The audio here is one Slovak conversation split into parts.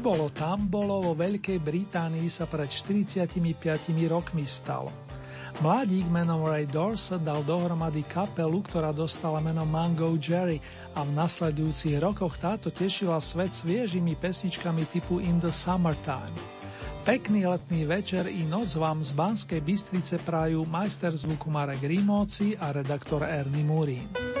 Kde bolo, tam bolo, vo Veľkej Británii sa pred 45 rokmi stalo. Mladík menom Ray Dorset dal dohromady kapelu, ktorá dostala meno Mango Jerry a v nasledujúcich rokoch táto tešila svet sviežimi pesničkami typu In the Summertime. Pekný letný večer i noc vám z Banskej Bystrice prajú majster zvuku Marek Rimóci a redaktor Ernie Murín.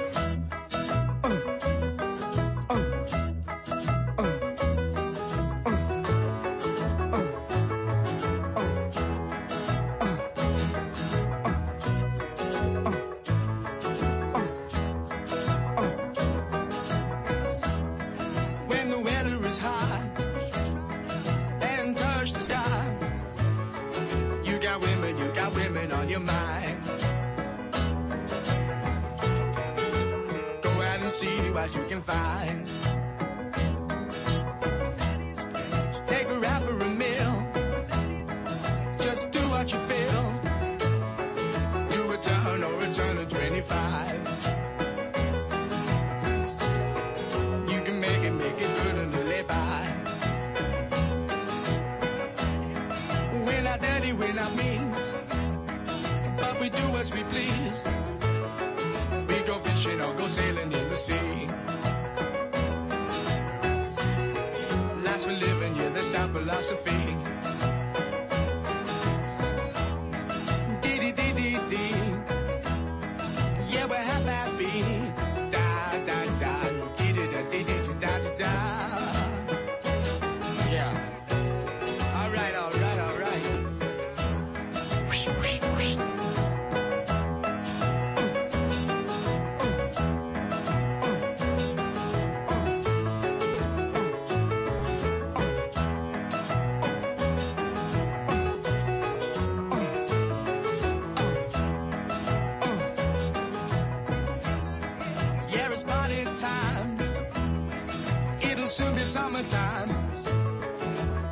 Summertime.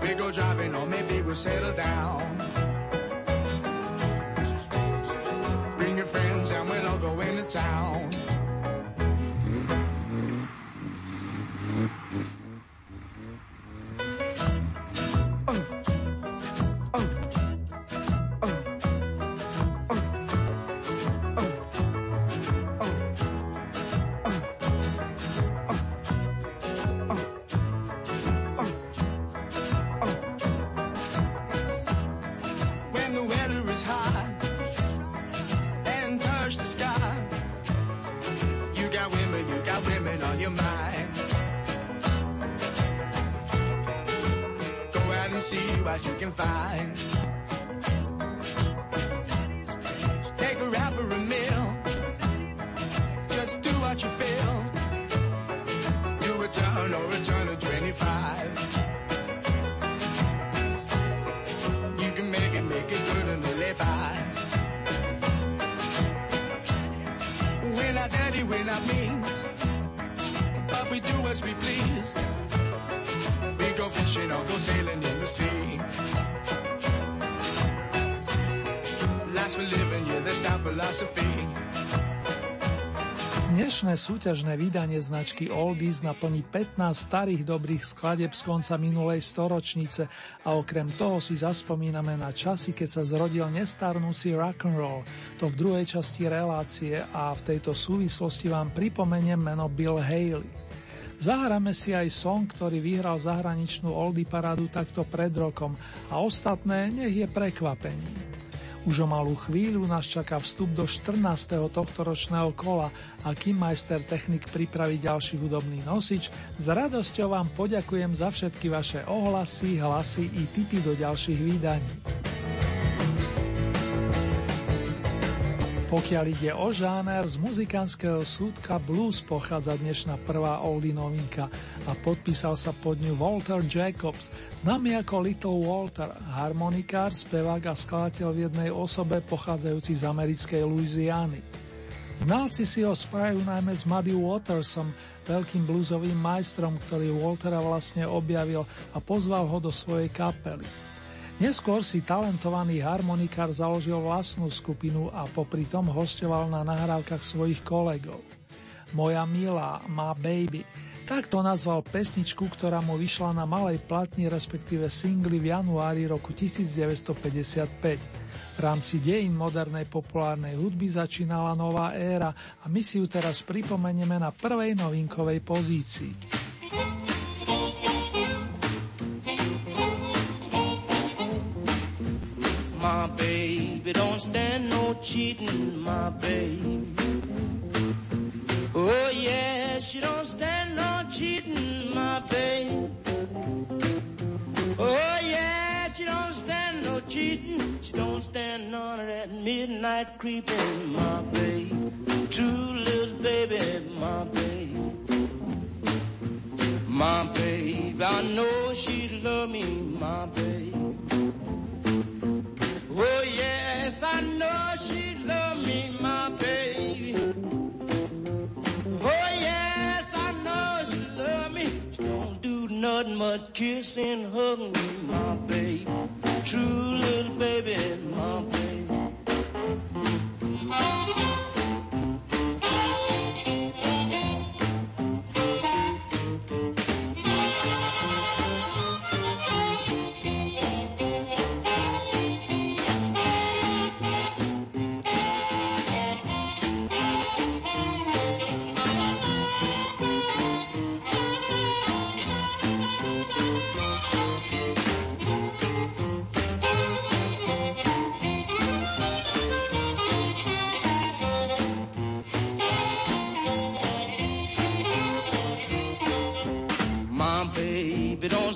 We go driving or maybe we'll settle down. Bring your friends and we'll all go into town. Dnešné súťažné vydanie značky Oldies naplní 15 starých dobrých skladeb z konca minulej storočnice a okrem toho si zaspomíname na časy, keď sa zrodil nestarnúci rock and roll. To v druhej časti relácie a v tejto súvislosti vám pripomeniem meno Bill Haley. Zahráme si aj song, ktorý vyhral zahraničnú Oldie parádu takto pred rokom a ostatné nech je prekvapením. Už o malú chvíľu nás čaká vstup do 14. tohto ročného kola a kým majster technik pripraví ďalší hudobný nosič, s radosťou vám poďakujem za všetky vaše ohlasy, hlasy i tipy do ďalších výdaní. Pokiaľ ide o žáner, z muzikánskeho súdka blues pochádza dnešná prvá oldie novinka a podpísal sa pod ňu Walter Jacobs, známy ako Little Walter, harmonikár, spevák a skladateľ v jednej osobe pochádzajúci z americkej Louisiany. Znalci si ho spájajú najmä s Muddy Watersom, veľkým bluesovým majstrom, ktorý Waltera vlastne objavil a pozval ho do svojej kapely. Neskôr si talentovaný harmonikár založil vlastnú skupinu a popri tom hostoval na nahrávkach svojich kolegov. Moja milá, má baby. Takto nazval pesničku, ktorá mu vyšla na malej platni, respektíve singli v januári roku 1955. V rámci dejín modernej populárnej hudby začínala nová éra a my si ju teraz pripomenieme na prvej novinkovej pozícii. My baby. Don't stand no cheating, my baby. Oh yeah, she don't stand no cheating, my baby. Oh yeah, she don't stand no cheating. She don't stand none of that midnight creeping, my baby. True little baby, my baby. My baby, I know she love me, my baby. Oh yes, I know she love me, my baby. Oh yes, I know she love me. She don't do nothing but kiss and hug me, my baby. True little baby, my baby.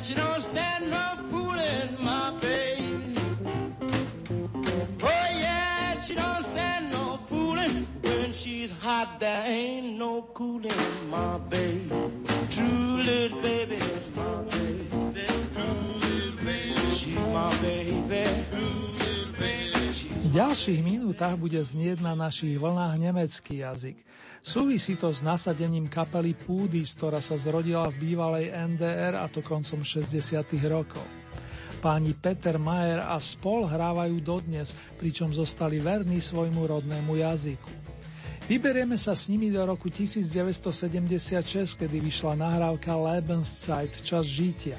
Yeah, she don't stand no fooling, my baby. Oh yeah, she don't stand no fooling. When she's hot, there ain't no cooling, my baby. True little baby, my baby. True little baby, she's my baby. V ďalších minútach bude znieť na našich vlnách nemecký jazyk. Súvisí to s nasadením kapely Púdis, ktorá sa zrodila v bývalej NDR a to koncom 60. rokov. Páni Peter Mayer a spol hrávajú dodnes, pričom zostali verní svojmu rodnému jazyku. Vyberieme sa s nimi do roku 1976, kedy vyšla nahrávka Lebenszeit, čas žitia.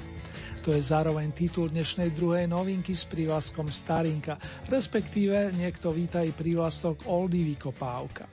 To je zároveň titul dnešnej druhej novinky s prívlaskom Starinka, respektíve niekto víta aj prívlastok Oldy Vykopávka.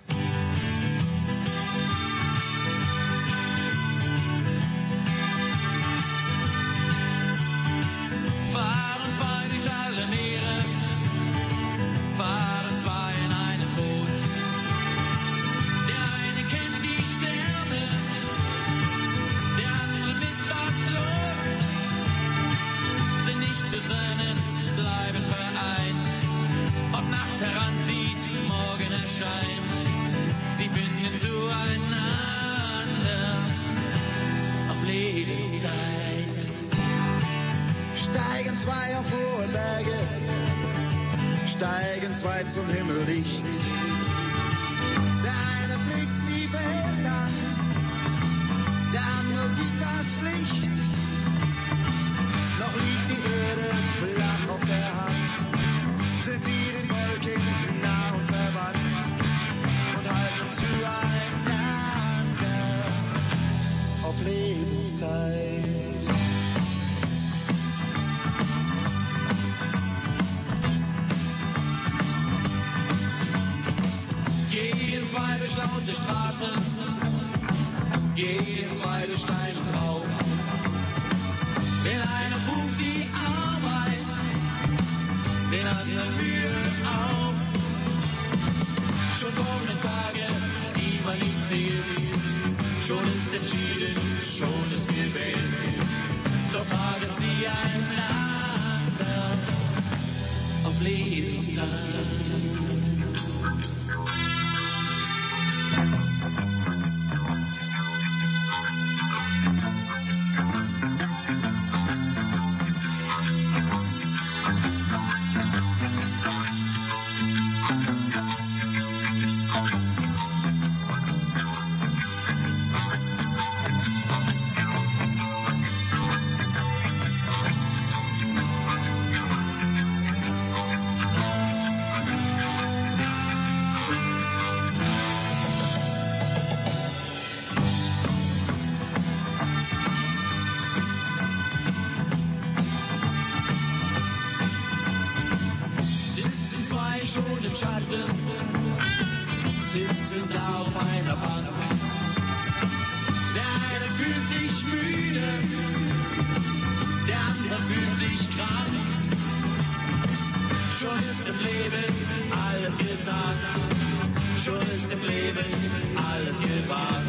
Bad.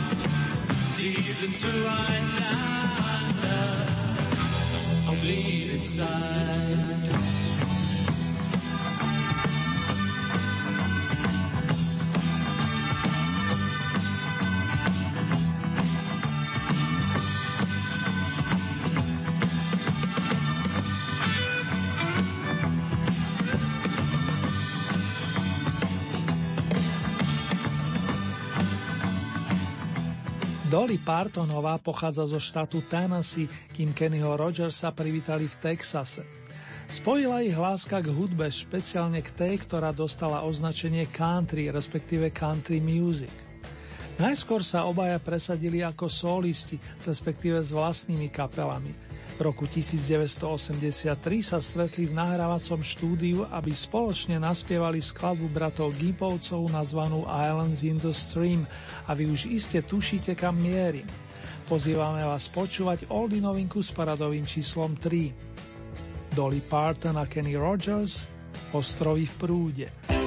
Sie sind zueinander auf Lebenszeit. Dolly Partonová pochádza zo štátu Tennessee, kým Kennyho Rogersa privítali v Texase. Spojila ich láska k hudbe, špeciálne k tej, ktorá dostala označenie country, respektíve country music. Najskôr sa obaja presadili ako solisti, respektíve s vlastnými kapelami – v roku 1983 sa stretli v nahrávacom štúdiu, aby spoločne naspievali skladbu bratov Gipovcov nazvanú Islands in the Stream a vy už iste tušíte, kam mierim. Pozývame vás počúvať oldy novinku s paradovým číslom 3. Dolly Parton a Kenny Rogers Ostrovy v prúde.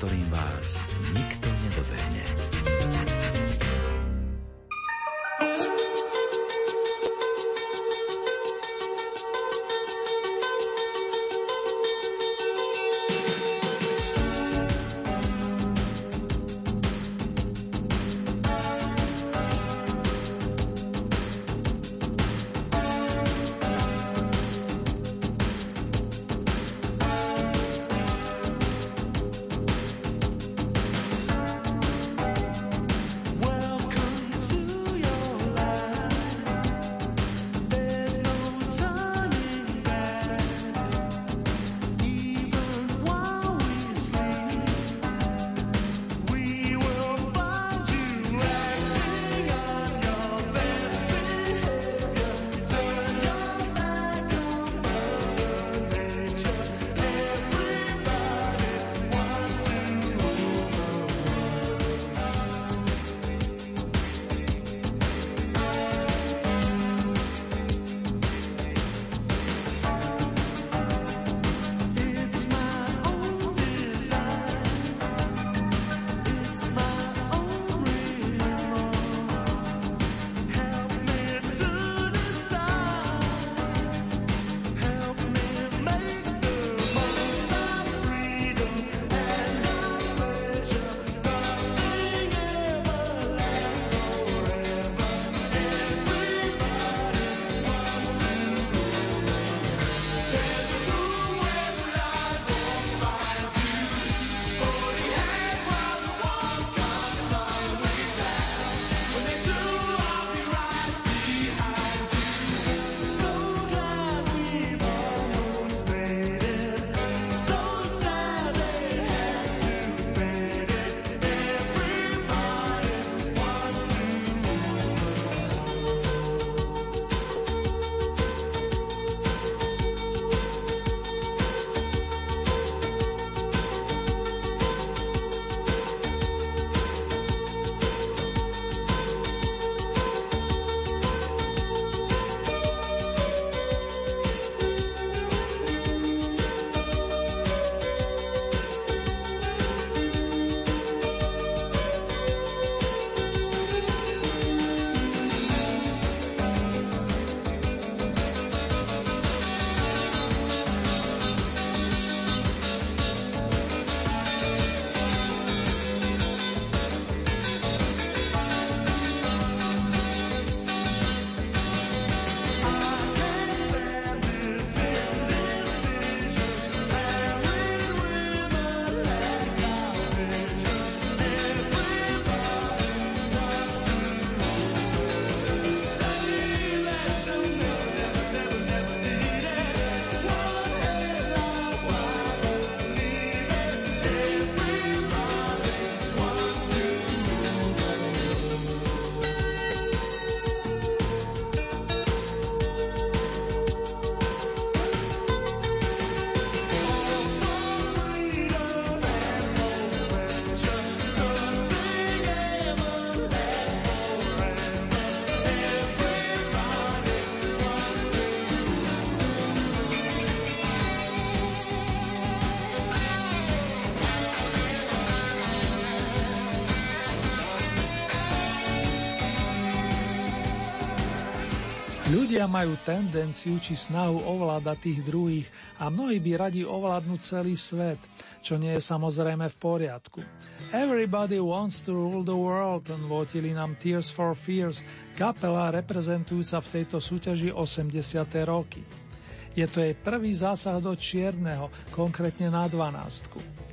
Dr. Invas. Ľudia majú tendenciu či snahu ovládať tých druhých a mnohí by radi ovládnuť celý svet, čo nie je samozrejme v poriadku. Everybody wants to rule the world, votili nám Tears for Fears, kapela reprezentujúca v tejto súťaži 80. roky. Je to jej prvý zásah do čierneho, konkrétne na 12.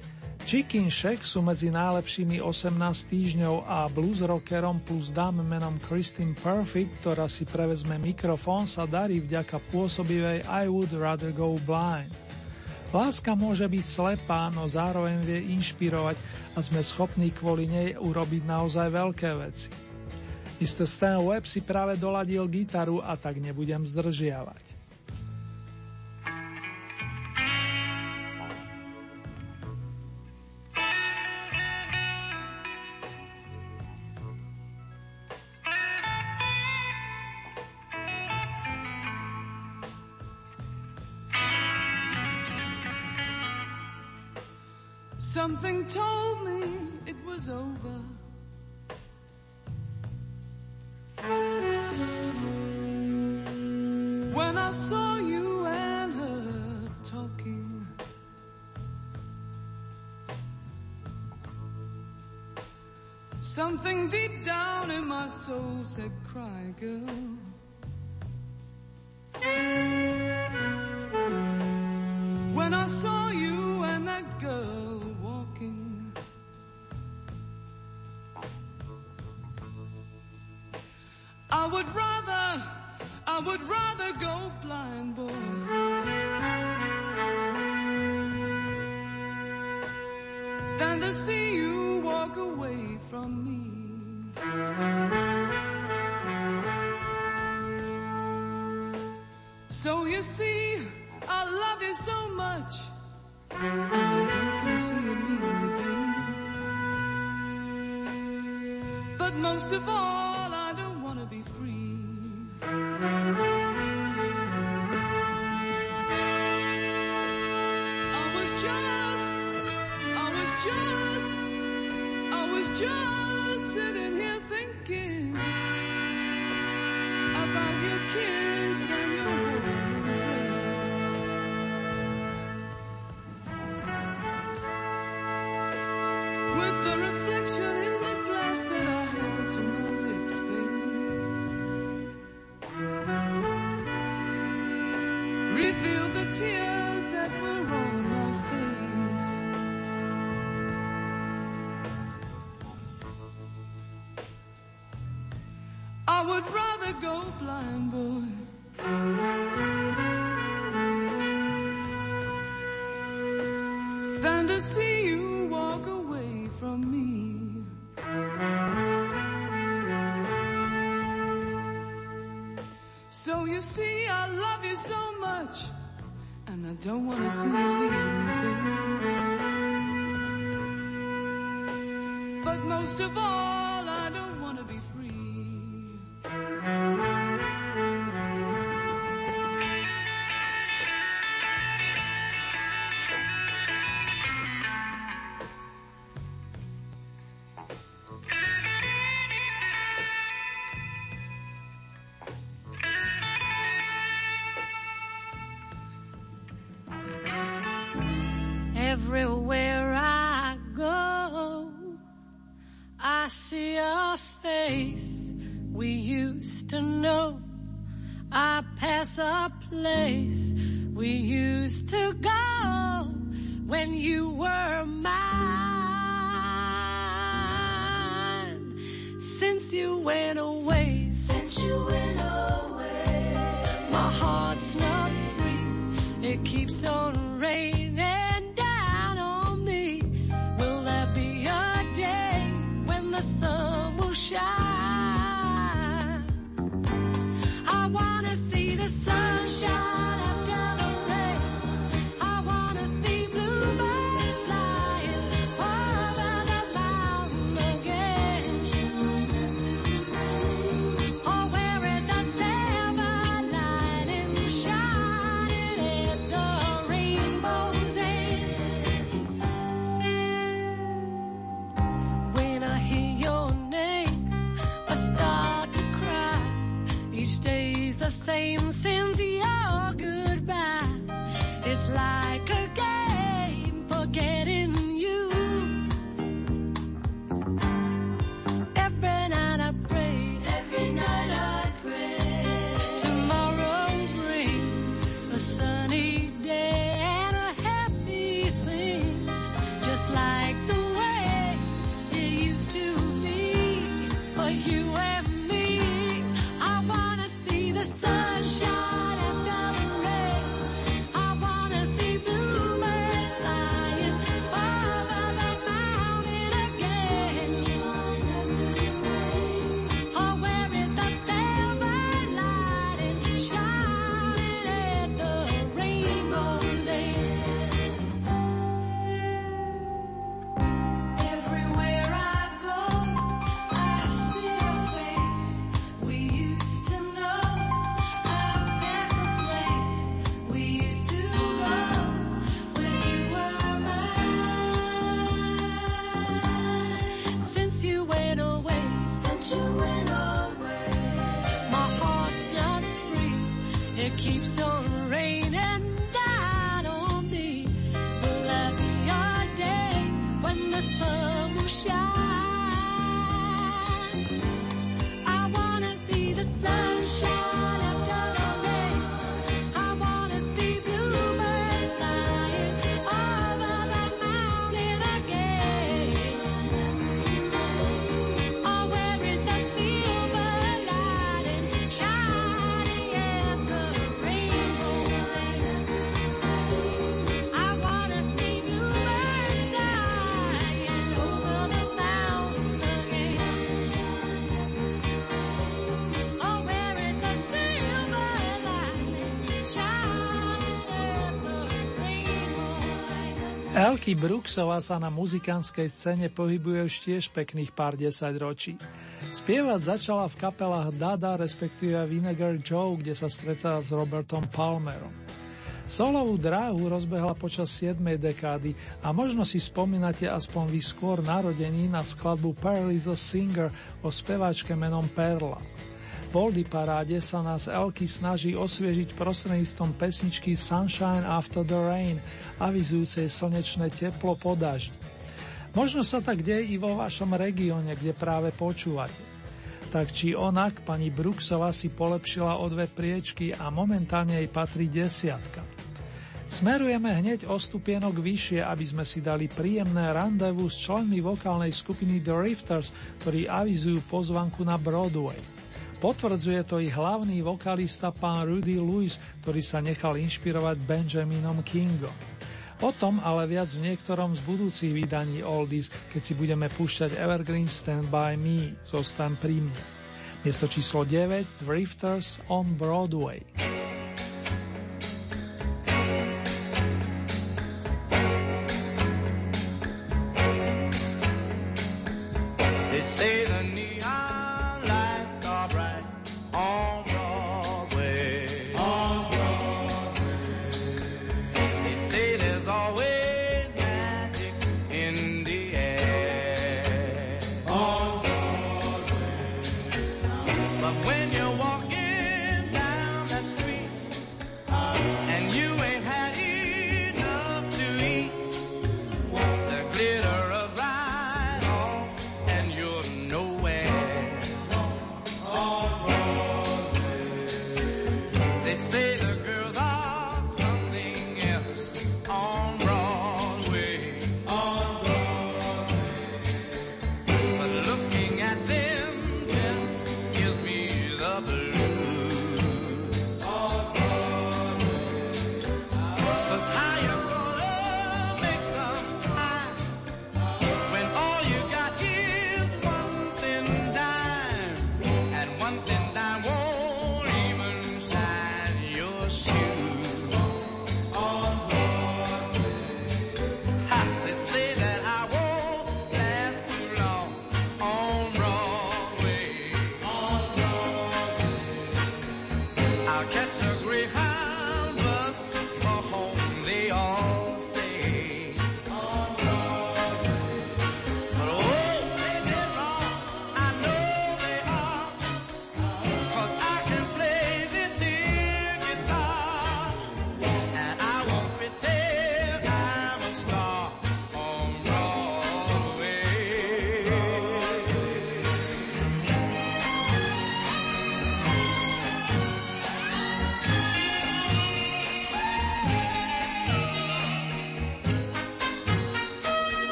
Chicken Shack sú medzi najlepšími 18 týždňov a blues rockerom plus dáme menom Christine Perfect, ktorá si prevezme mikrofón, sa darí vďaka pôsobivej I Would Rather Go Blind. Láska môže byť slepá, no zároveň vie inšpirovať a sme schopní kvôli nej urobiť naozaj veľké veci. Mr. Stan Webb si práve doladil gitaru a tak nebudem zdržiavať. Something told me it was over. When I saw you and her talking, something deep down in my soul said, cry girl. When I saw you than to see you walk away from me. So you see, I love you so much, and I don't see you leaving me, baby. But most of all, I don't wanna see you leave me, baby. But most of all, It keeps on raining down on me. Will there be a day when the sun will shine? Elky Brooksová sa na muzikánskej scéne pohybuje už tiež pekných pár desať ročí. Spievať začala v kapelách Dada, respektíve Vinegar Joe, kde sa stretala s Robertom Palmerom. Solovú dráhu rozbehla počas 7. dekády a možno si spomínate aspoň vy skôr narodení na skladbu Pearl is a Singer o speváčke menom Perla. V Oldy paráde sa nás Elky snaží osviežiť prostredníctvom pesničky Sunshine After the Rain, avizujúcej slnečné teplo po daždi. Možno sa tak deje i vo vašom regióne, kde práve počúvate. Tak či onak, pani Brooksova si polepšila o dve priečky a momentálne jej patrí desiatka. Smerujeme hneď o stupienok vyššie, aby sme si dali príjemné randevu s členmi vokálnej skupiny The Rifters, ktorí avizujú pozvanku na Broadway. Potvrdzuje to i hlavný vokalista pán Rudy Lewis, ktorý sa nechal inšpirovať Benjaminom Kingom. O tom ale viac v niektorom z budúcich vydaní Oldies, keď si budeme púšťať Evergreen Stand By Me, zostan pri mne. Miesto číslo 9, Drifters on Broadway.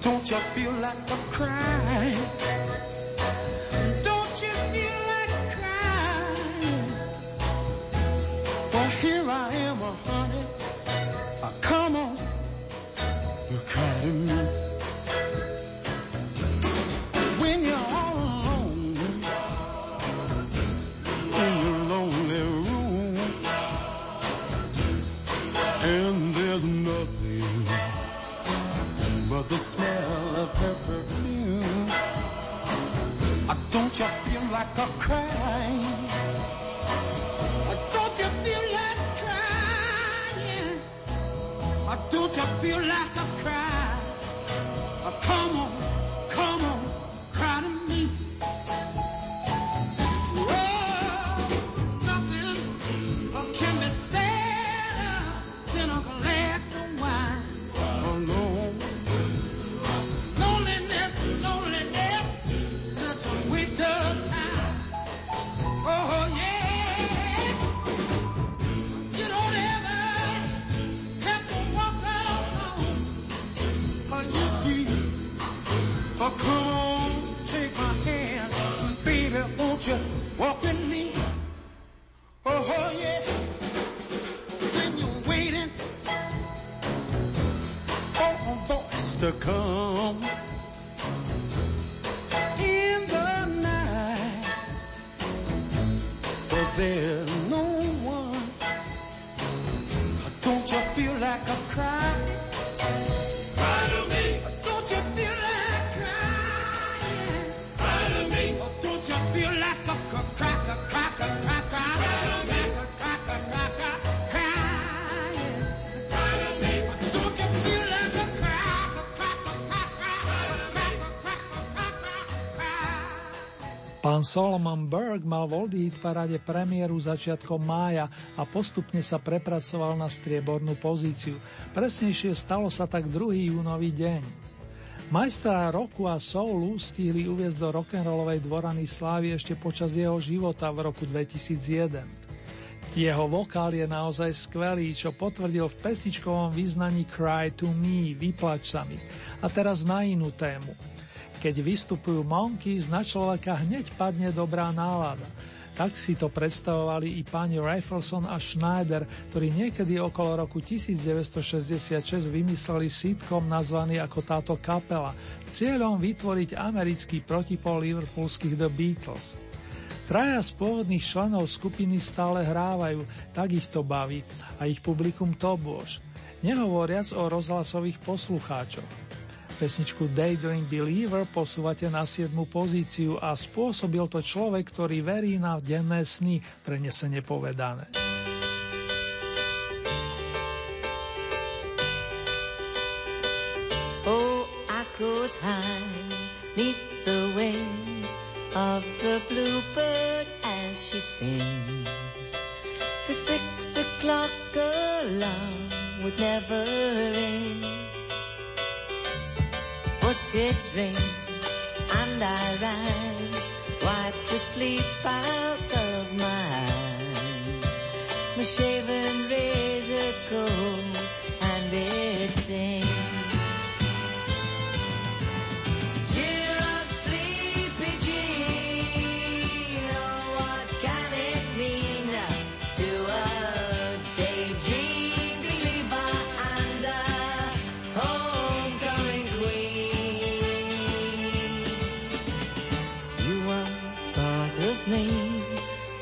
Don't you feel like a crying? Come Solomon Berg mal v Oldie Hit paráde premiéru začiatkom mája a postupne sa prepracoval na striebornú pozíciu. Presnejšie stalo sa tak druhý júnový deň. Majstra roku a soulu stihli uviezť do rock'n'rollovej dvorany slávy ešte počas jeho života v roku 2001. Jeho vokál je naozaj skvelý, čo potvrdil v pesničkovom význaní Cry to me, vyplač sa mi. A teraz na inú tému. Keď vystupujú Monkeys, na človeka hneď padne dobrá nálada. Tak si to predstavovali i páni Rifleson a Schneider, ktorí niekedy okolo roku 1966 vymysleli sitcom nazvaný ako táto kapela, cieľom vytvoriť americký protipol liverpoolských The Beatles. Traja z pôvodných členov skupiny stále hrávajú, tak ich to baví a ich publikum to bôž. Nehovoriac o rozhlasových poslucháčoch. Pesničku Daydream Believer posúvate na 7. pozíciu a spôsobil to človek, ktorý verí na denné sny, prenesene povedané. Oh, I could hide the wings of the bluebird as she sings. The six o'clock alarm would never ring. It rings and I rise, wipe the sleep out of my eyes. My shaven razor's cold me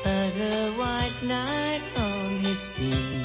as a white knight on his steed.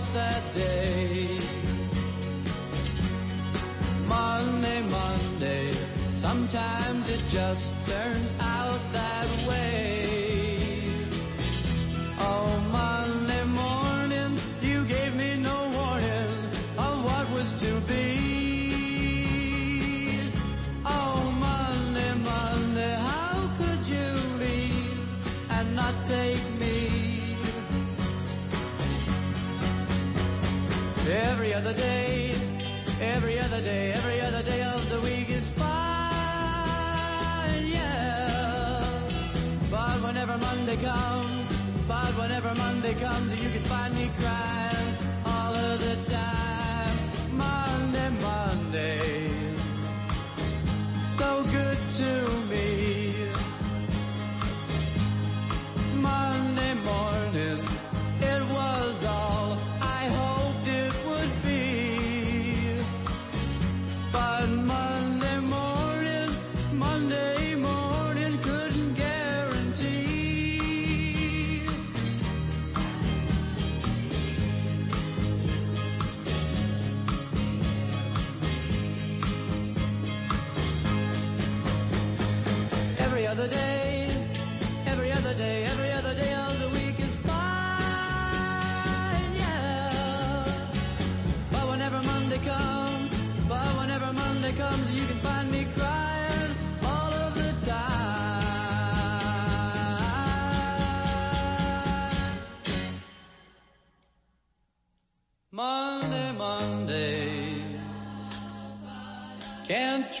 lost that day. Monday, Monday, sometimes it just turns out. whenever Monday comes, you can find me crying.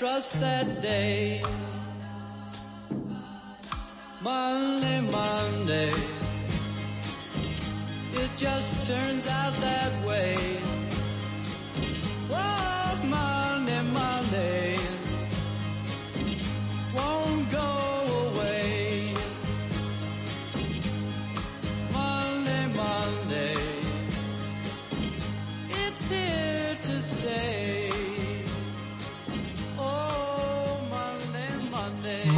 Trust that day. Monday, Monday. It just turns out that way.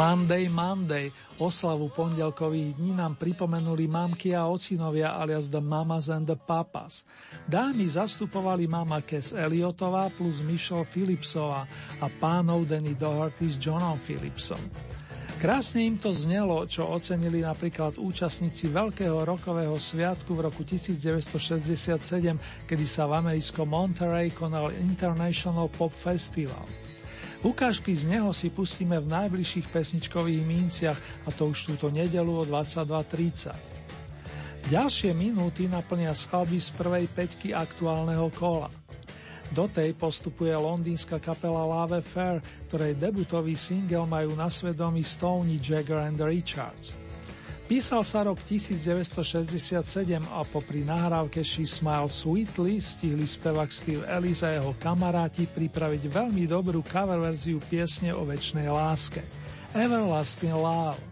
Monday, Monday, oslavu pondelkových dní nám pripomenuli mamky a ocinovia alias The Mamas and the Papas. Dámy zastupovali mama Kes Elliotová plus Michelle Philipsová a pánov Danny Doherty s Johnom Philipsom. Krásne im to znelo, čo ocenili napríklad účastníci Veľkého rokového sviatku v roku 1967, kedy sa v americkom Monterey konal International Pop Festival. Ukážky z neho si pustíme v najbližších pesničkových mínciach a to už túto nedelu o 22.30. Ďalšie minúty naplnia skladby z prvej peťky aktuálneho kola. Do tej postupuje londýnska kapela Lave Fair, ktorej debutový single majú na svedomí Stoney Jagger and Richards. Písal sa rok 1967 a popri nahrávke She Smile Sweetly stihli spevák Steve Ellis a jeho kamaráti pripraviť veľmi dobrú cover verziu piesne o väčšnej láske. Everlasting Love.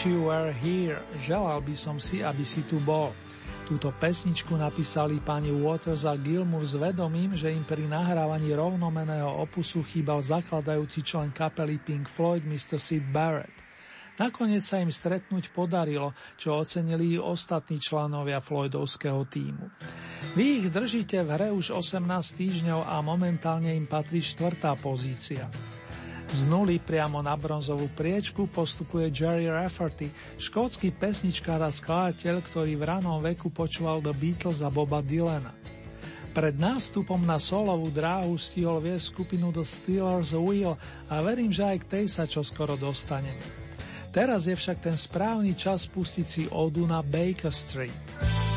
Wish you were here, želal by som si, aby si tu bol. Túto pesničku napísali pani Waters a Gilmour s vedomím, že im pri nahrávaní rovnomeného opusu chýbal zakladajúci člen kapely Pink Floyd Mr. Sid Barrett. Nakoniec sa im stretnúť podarilo, čo ocenili i ostatní členovia Floydovského týmu. Vy ich držíte v hre už 18 týždňov a momentálne im patrí štvrtá pozícia. Z nuly priamo na bronzovú priečku postupuje Jerry Rafferty, škótsky pesničkár a skladateľ, ktorý v ranom veku počúval The Beatles a Boba Dylana. Pred nástupom na solovú dráhu stihol viesť skupinu The Steelers Wheel a verím, že aj k tej sa čoskoro dostaneme. Teraz je však ten správny čas pustiť si odu na Baker Street.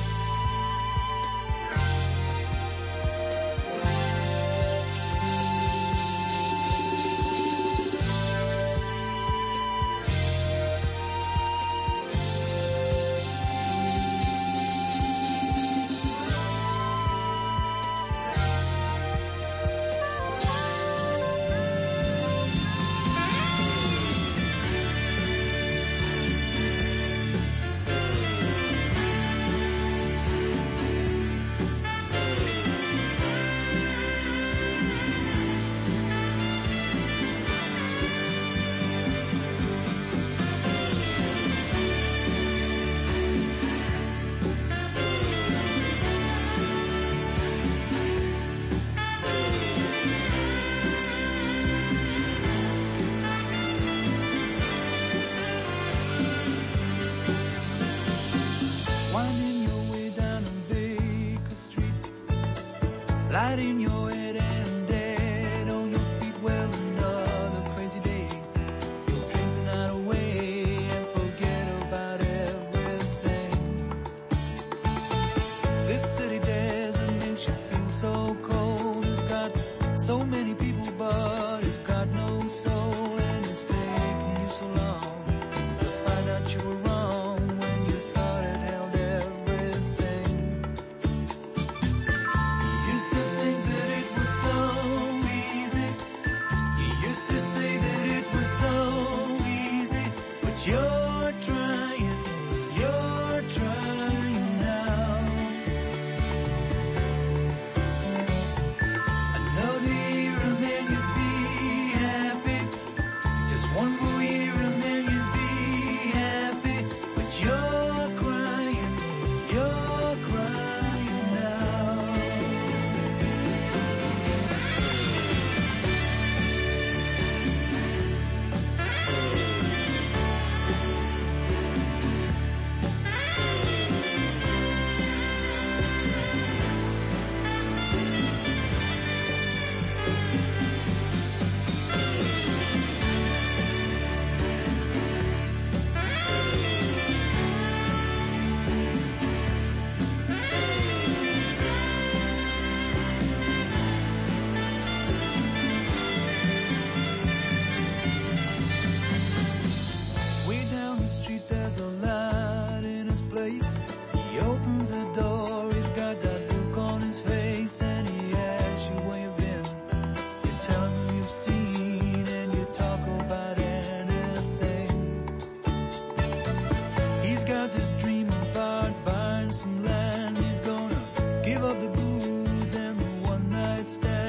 Instead.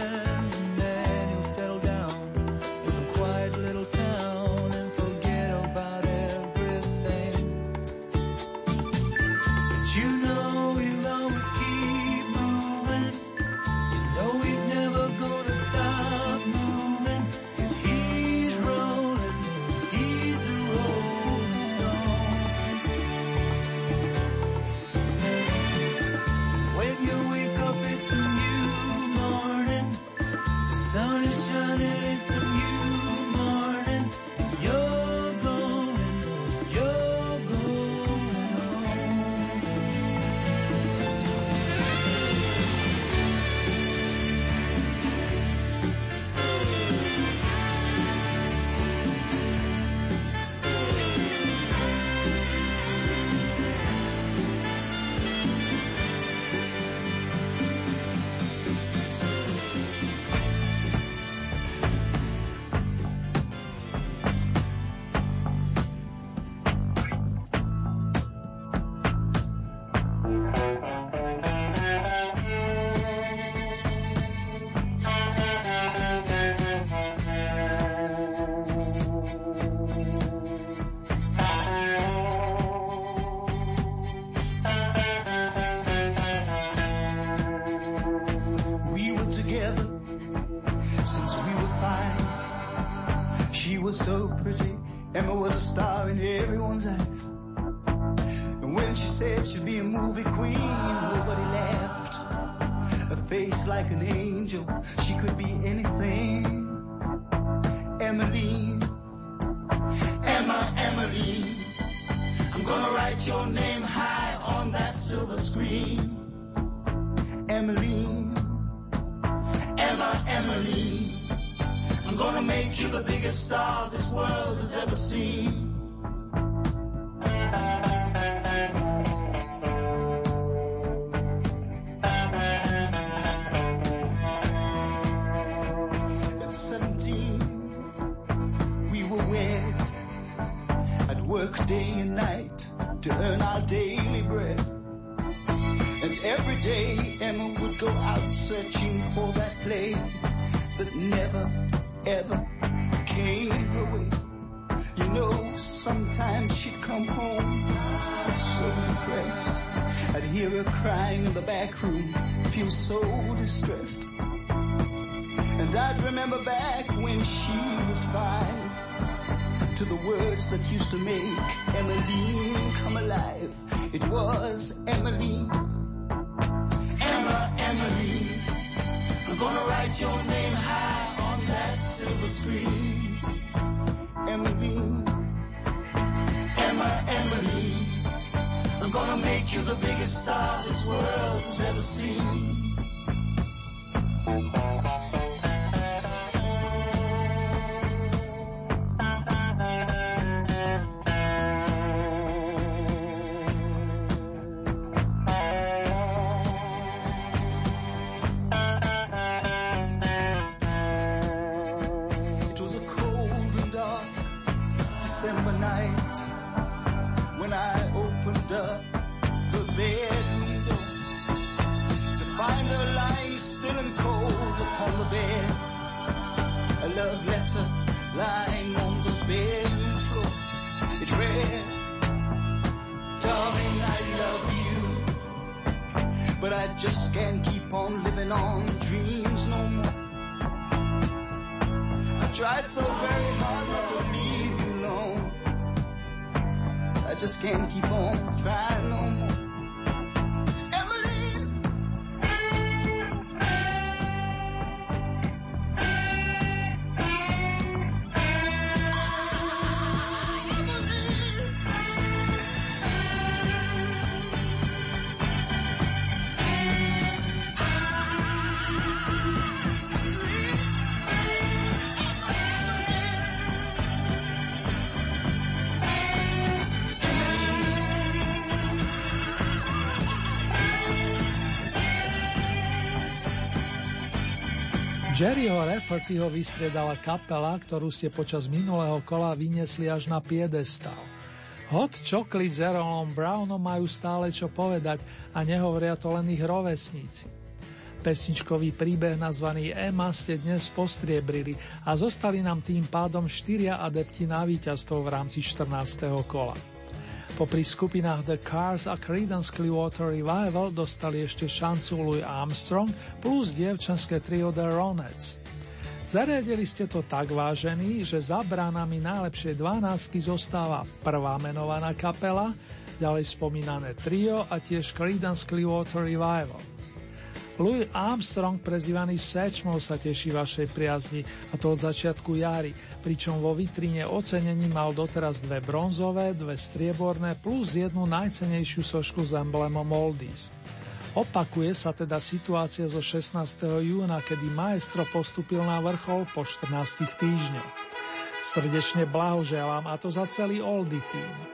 remember back when she was five to the words that used to make Emmeline come alive. It was Emily. Emma, Emily. I'm gonna write your name high on that silver screen. Emily. Emma, Emily. I'm gonna make you the biggest star this world has ever seen. Jerryho Raffertyho vystriedala kapela, ktorú ste počas minulého kola vyniesli až na piedestal. Hot Chocolate s Erolom Brownom majú stále čo povedať a nehovoria to len ich rovesníci. Pesničkový príbeh nazvaný Emma ste dnes postriebrili a zostali nám tým pádom štyria adepti na víťazstvo v rámci 14. kola. Popri skupinách The Cars a Creedence Clearwater Revival dostali ešte šancu Louis Armstrong plus dievčenské trio The Ronettes. Zariadili ste to tak vážený, že za bránami najlepšie 12 zostáva prvá menovaná kapela, ďalej spomínané trio a tiež Creedence Clearwater Revival. Louis Armstrong, prezývaný Satchmo, sa teší vašej priazni, a to od začiatku jary, pričom vo vitrine ocenení mal doteraz dve bronzové, dve strieborné plus jednu najcenejšiu sošku s emblemom Oldies. Opakuje sa teda situácia zo 16. júna, kedy maestro postupil na vrchol po 14 týždňoch. Srdečne blahoželám a to za celý Oldie tým.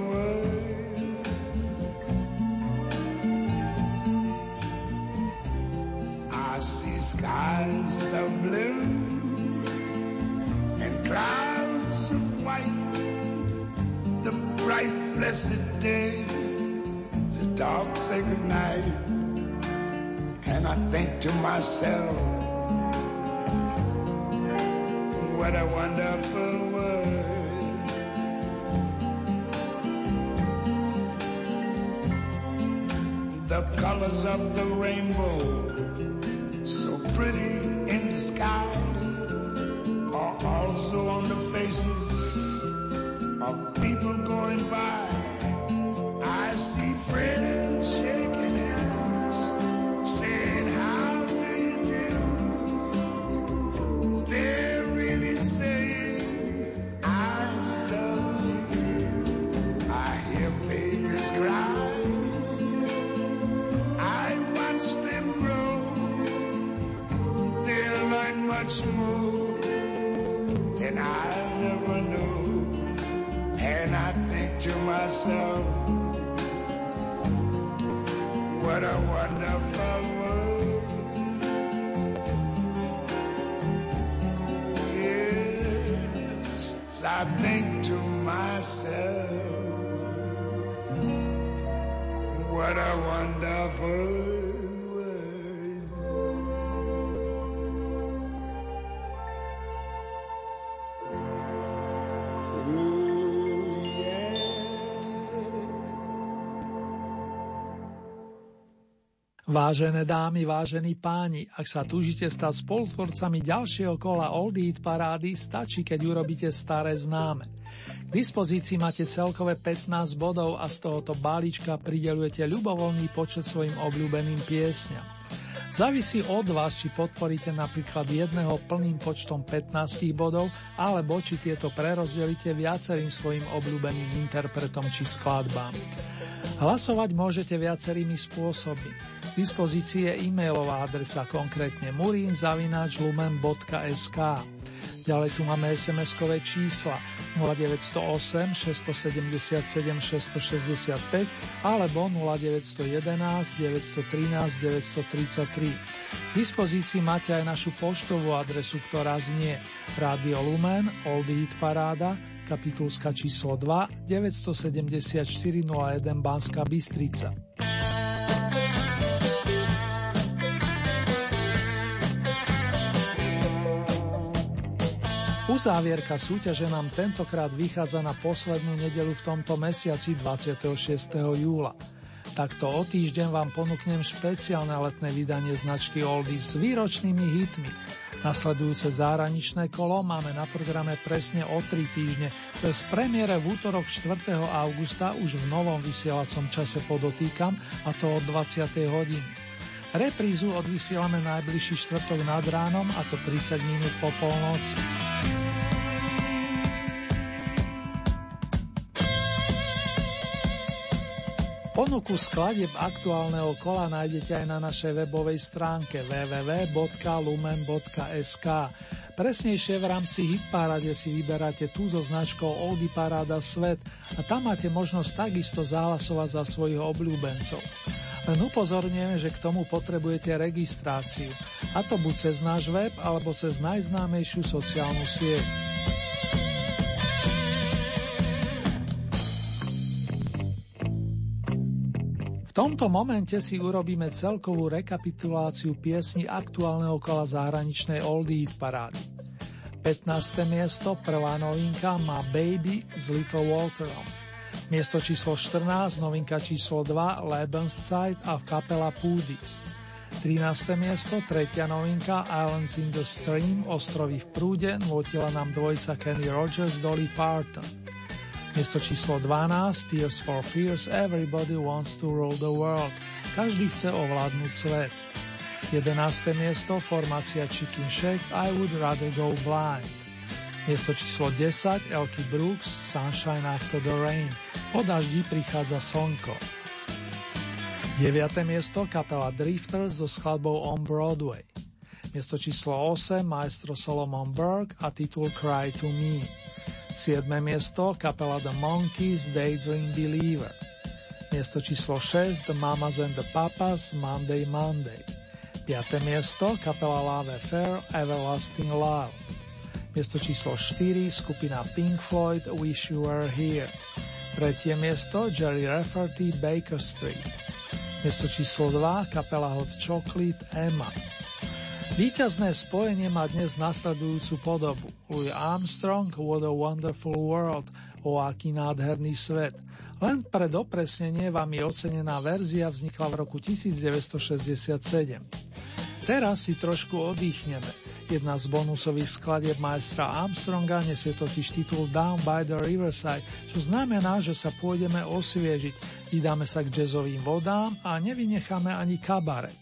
blessed day, the dark sacred night, and I think to myself, what a wonderful world. The colors of the rainbow, Vážené dámy, vážení páni, ak sa túžite stať spolutvorcami ďalšieho kola Old Eat parády, stačí, keď urobíte staré známe. K dispozícii máte celkové 15 bodov a z tohoto balíčka pridelujete ľubovoľný počet svojim obľúbeným piesňam. Závisí od vás, či podporíte napríklad jedného plným počtom 15 bodov, alebo či tieto prerozdelíte viacerým svojim obľúbeným interpretom či skladbám. Hlasovať môžete viacerými spôsobmi. V dispozícii je e-mailová adresa konkrétne murinzavinačlumen.sk Ďalej tu máme SMS-kové čísla 0908 677 665 alebo 0911 913 933. V dispozícii máte aj našu poštovú adresu, ktorá znie Radio Lumen, Old Hit Paráda, kapitulska číslo 2, 974 01 Banská Bystrica. Uzávierka súťaže nám tentokrát vychádza na poslednú nedelu v tomto mesiaci 26. júla. Takto o týždeň vám ponúknem špeciálne letné vydanie značky Oldies s výročnými hitmi. Nasledujúce zahraničné kolo máme na programe presne o 3 týždne, to je z premiére v útorok 4. augusta už v novom vysielacom čase podotýkam, a to od 20. hodiny. Reprízu odvysielame najbližší štvrtok nad ránom, a to 30 minút po polnoci. Ponuku skladieb aktuálneho kola nájdete aj na našej webovej stránke www.lumen.sk. Presnejšie v rámci Hitparade si vyberáte tú so značkou Oldy Paráda Svet a tam máte možnosť takisto zahlasovať za svojich obľúbencov. Len upozorňujeme, že k tomu potrebujete registráciu, a to buď cez náš web alebo cez najznámejšiu sociálnu sieť. V tomto momente si urobíme celkovú rekapituláciu piesni aktuálneho kola zahraničnej Oldie parády. 15. miesto, prvá novinka má Baby s Little Walterom. Miesto číslo 14, novinka číslo 2 Lebenszeit a kapela Pudis. 13. miesto, tretia novinka Islands in the Stream, ostrovy v prúde, nutila nám dvojica Kenny Rogers, Dolly Parton. Miesto číslo 12, Tears for Fears, Everybody Wants to Rule the World. Každý chce ovládnuť svet. 11. miesto, formácia Chicken Shake, I Would Rather Go Blind. Miesto číslo 10, Elky Brooks, Sunshine After the Rain. Po daždi prichádza slnko. 9. miesto, kapela Drifters so skladbou On Broadway. Miesto číslo 8, maestro Solomon Burke a titul Cry to Me. 7. miesto kapela The Monkeys Daydream Believer. Miesto číslo 6 The Mamas and the Papas Monday Monday. 5. miesto kapela Love Affair Everlasting Love. Miesto číslo 4 skupina Pink Floyd Wish You Were Here. Tretie miesto Jerry Rafferty Baker Street. Miesto číslo 2 kapela Hot Chocolate Emma. Výťazné spojenie má dnes nasledujúcu podobu. Louis Armstrong, What a Wonderful World, o aký nádherný svet. Len pre dopresnenie vám je ocenená verzia vznikla v roku 1967. Teraz si trošku oddychneme. Jedna z bonusových skladieb majstra Armstronga nesie totiž titul Down by the Riverside, čo znamená, že sa pôjdeme osviežiť, vydáme sa k jazzovým vodám a nevynecháme ani kabaret.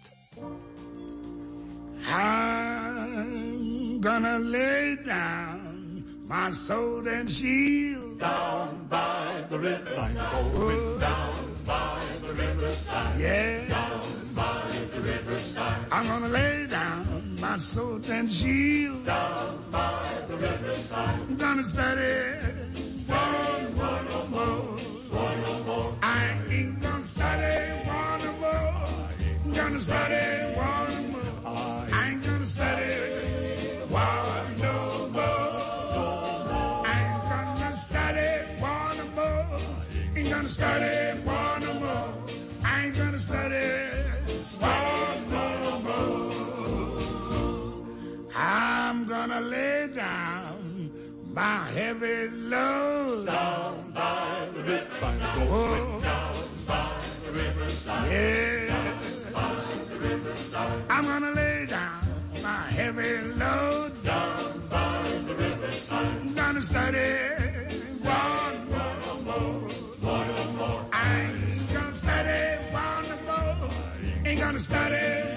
I'm gonna lay down my sword and shield down by the riverside. Going down by the riverside. Yeah. Down by the riverside. I'm gonna lay down my sword and shield down by the riverside. I'm gonna study. Study one or more. One or more. I ain't gonna study one or more. I'm gonna study one or more study one no more. Ain't gonna study one no more. Ain't gonna study one no more. I ain't gonna study one no more. I'm gonna lay down my heavy load by the. Oh. Riverside. Yeah. I'm gonna lay down my heavy load down by the riverside. Gonna study one more, more, one more. I ain't gonna study one more. Ain't gonna study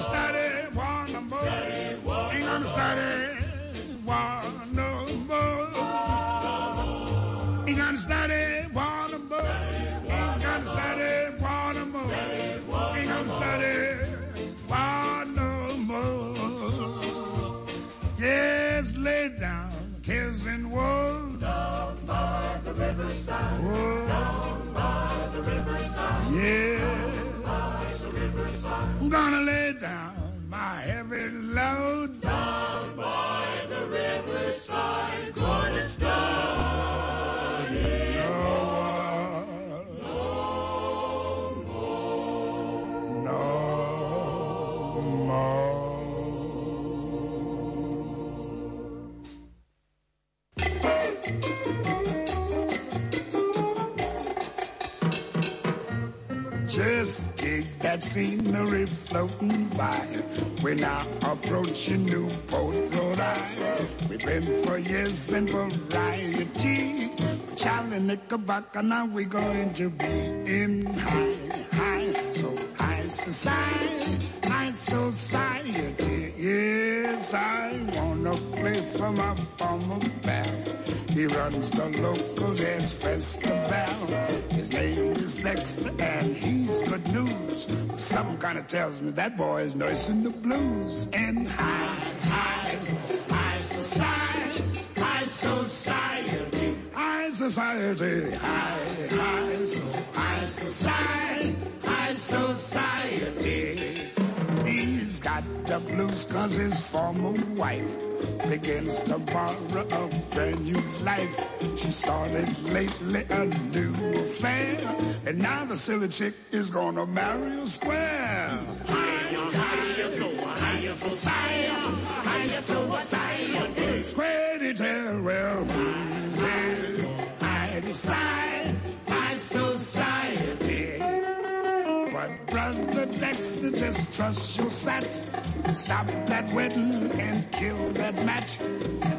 study one no more. Ain't gonna study one no more. Ain't gonna study one no more. Ain't gonna study one no more. Ain't gonna study one no more. Yes, lay down cares and woes. Down by the riverside. Down by the riverside. Yeah. By the riverside. I'm gonna lay down my heavy load. Floating by. We're now approaching Newport, Rhode Island. We've been for years in variety. Charlie Knickerbocker, now we're going to be in high, society, high society. Yes, I wanna play for my former pal. He runs the local jazz festival. His name is Dexter, and he's good news. Something kind of tells me that boy is nursing the blues. And high, high, high society, high society, high society, high, high, so high society, high society. He's got the blues cause his former wife begins to borrow a brand new life. She started lately a new affair, and now the silly chick is gonna marry a square. Higher, higher, so higher society, higher society. Square well, higher, society, high society. But brother Dexter, just trust your sat. Stop that wedding and kill that match.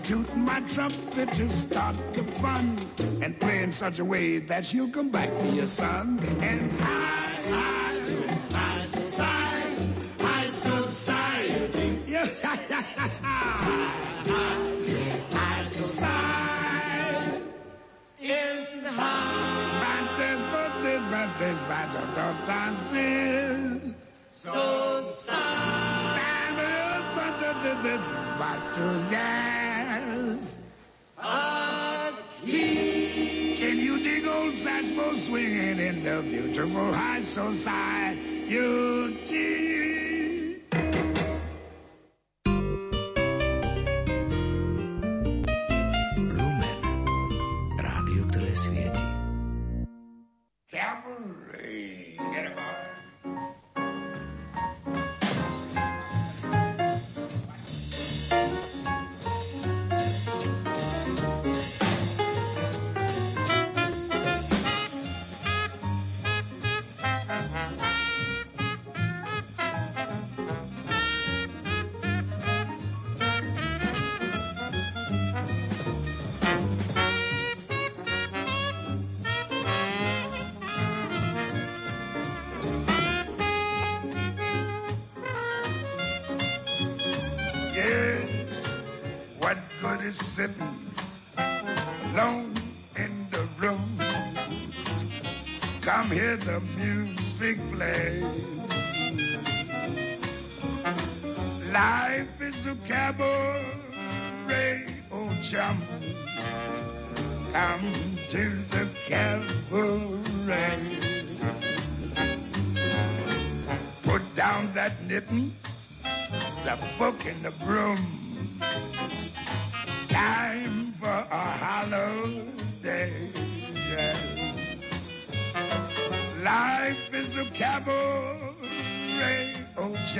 Toot my trumpet to start the fun. And play in such a way that you'll come back to your son. And high, high, high society, Can you dig old Satchmo swinging in the beautiful high society?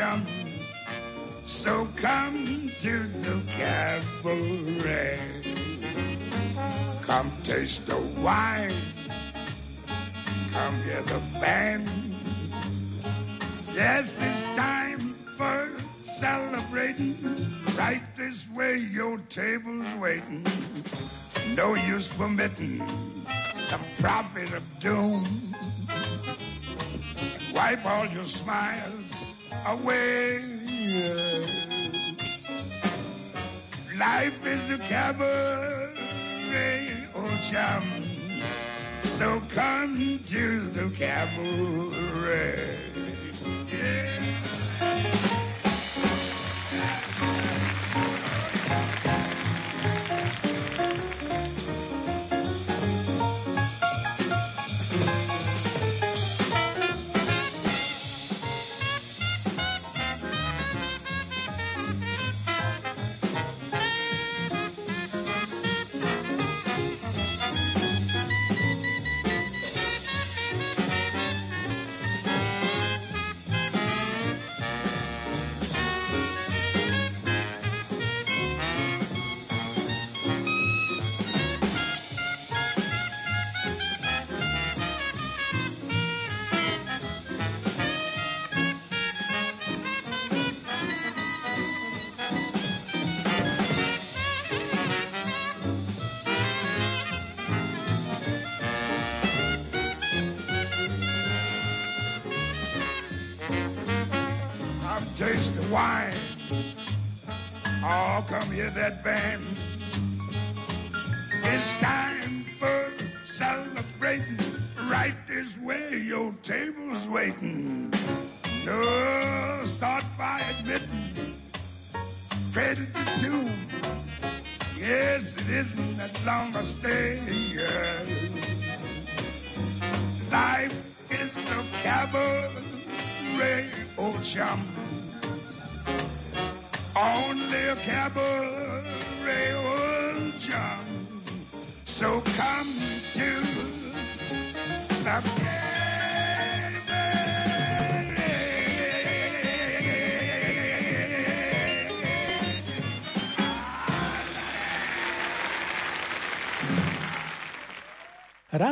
Chum. So come to the cabaret. Come taste the wine. Come hear the band. Yes, it's time for celebrating. Right this way, your table's waiting. No use permitting some prophet of doom. Wipe all your smiles away. Life is a cabaret, oh chum. So come to the cabaret. Yeah.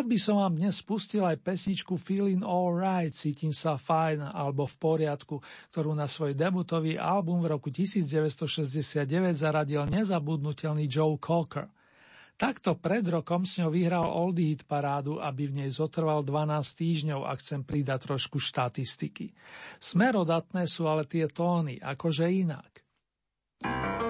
Rád by som vám dnes spustil aj pesničku Feeling Alright, cítim sa fajn alebo v poriadku, ktorú na svoj debutový album v roku 1969 zaradil nezabudnutelný Joe Cocker. Takto pred rokom s ňou vyhral Oldie Hit parádu, aby v nej zotrval 12 týždňov a chcem pridať trošku štatistiky. Smerodatné sú ale tie tóny, akože inak. Seems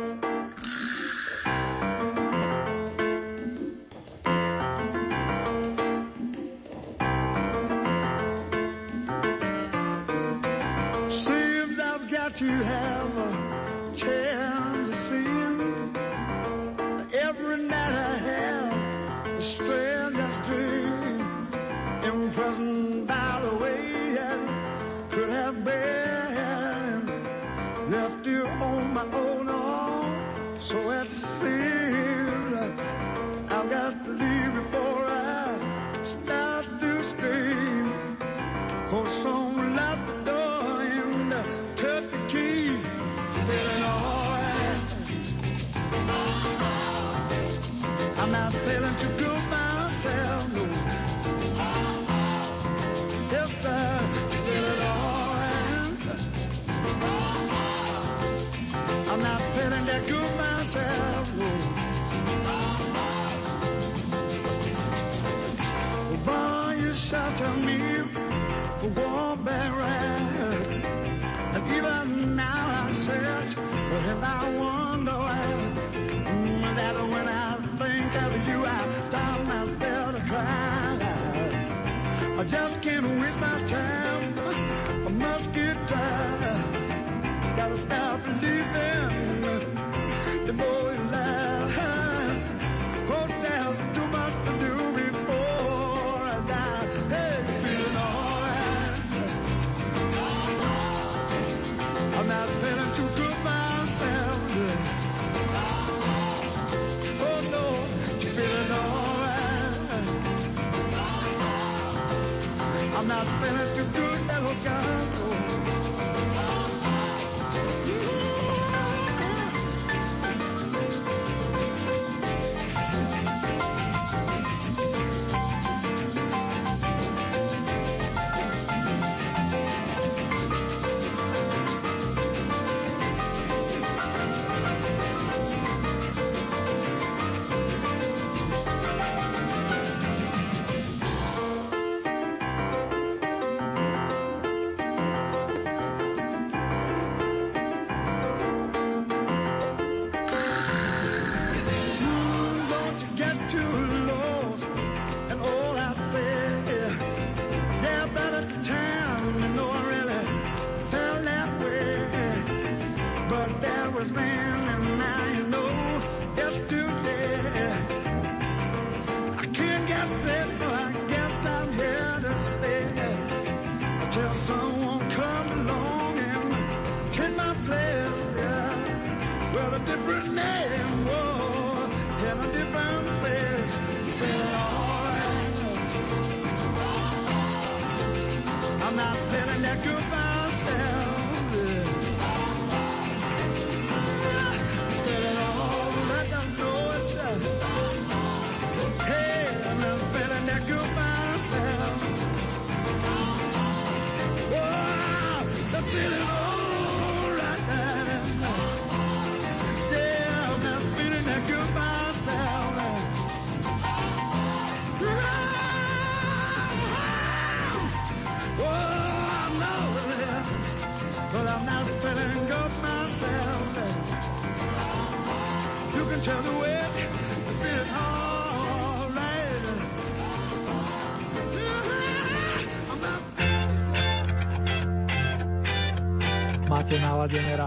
To have a chance to see you. Every night I have a strangest dream. Imprisoned by the way I could have been. Left you on my own myself. Boy, you me and even now I and I wonder. Mm, That when I think of you, I stop myself. I just can't waste my time. I must get. Gotta stop believing young.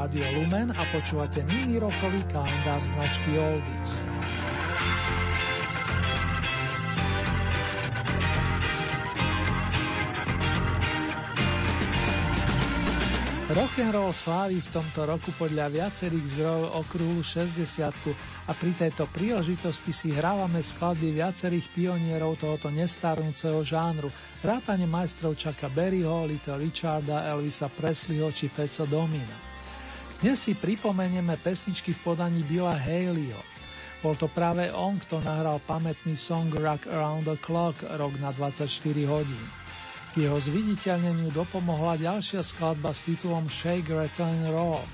Rádio Lumen a počúvate mini rokový kalendár značky Oldies. Rock'n'roll slávi v tomto roku podľa viacerých zdrojov okruhu 60 a pri tejto príležitosti si hrávame skladby viacerých pionierov tohoto nestarnúceho žánru, vrátane majstrov Chucka Berryho, Little Richarda, Elvisa Presleyho či Peco Domina. Dnes si pripomenieme pesničky v podaní Billa Haleyho. Bol to práve on, kto nahral pamätný song Rock Around the Clock rok na 24 hodín. K jeho zviditeľneniu dopomohla ďalšia skladba s titulom Shake, and Roll.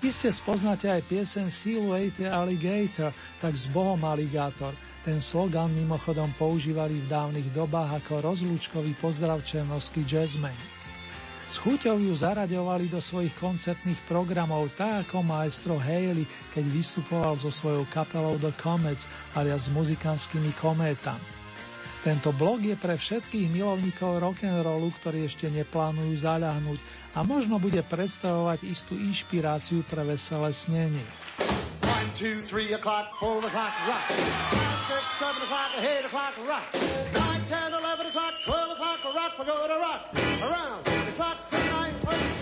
Iste spoznáte aj piesen Silhouette Alligator, tak s Bohom Alligator. Ten slogan mimochodom používali v dávnych dobách ako rozlúčkový pozdrav černovský jazzmen. S chuťou ju zaraďovali do svojich koncertných programov tak ako maestro Haley, keď vystupoval so svojou kapelou The Comets alias s muzikantskými kométami. Tento blog je pre všetkých milovníkov rock'n'rollu, ktorí ešte neplánujú zaľahnúť a možno bude predstavovať istú inšpiráciu pre veselé snenie. 1, 2, 3 o'clock, 4 o'clock, rock. 5, 6, 7 o'clock, 8 o'clock, rock. 9, 10, 11 o'clock, 12 o'clock, rock. We're gonna rock around the clock tonight.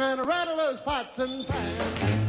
And rattle those pots and pans.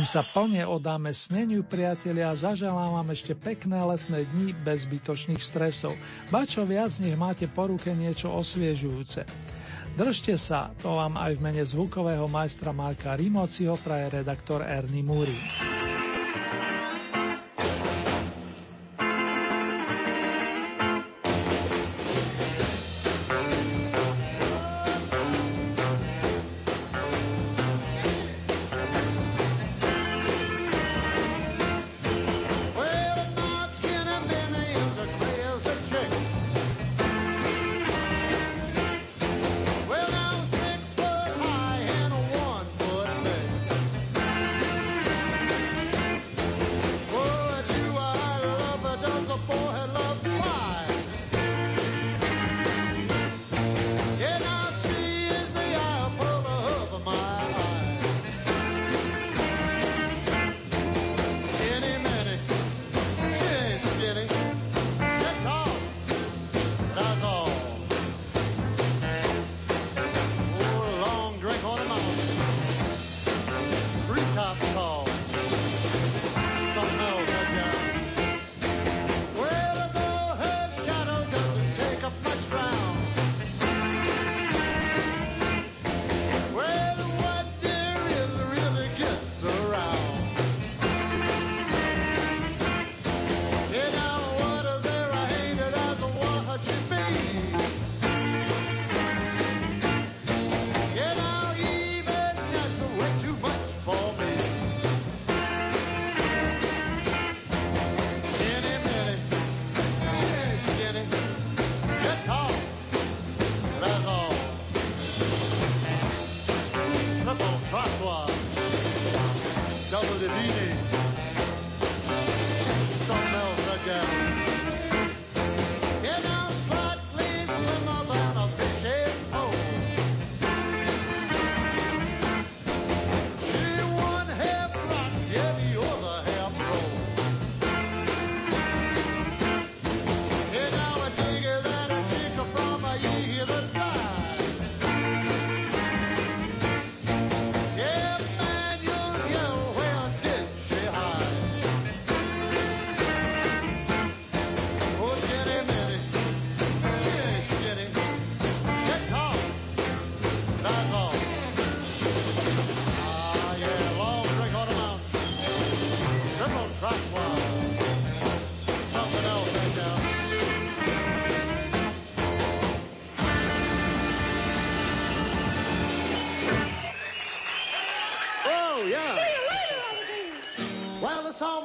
Kým sa plne odáme sneniu, priatelia, zaželám vám ešte pekné letné dni bez zbytočných stresov. Ba čo viac, nech máte po ruke niečo osviežujúce. Držte sa, to vám aj v mene zvukového majstra Marka Rimociho praje redaktor Ernie Múrin.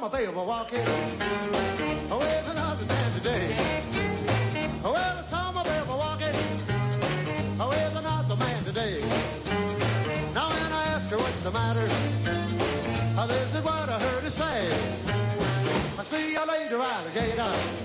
my baby walking. Oh, it's another day today. Oh, well, I saw my baby walking. Oh, it's another man today. Now, when I ask her what's the matter, oh, this is what I heard her say. I see you later, alligator.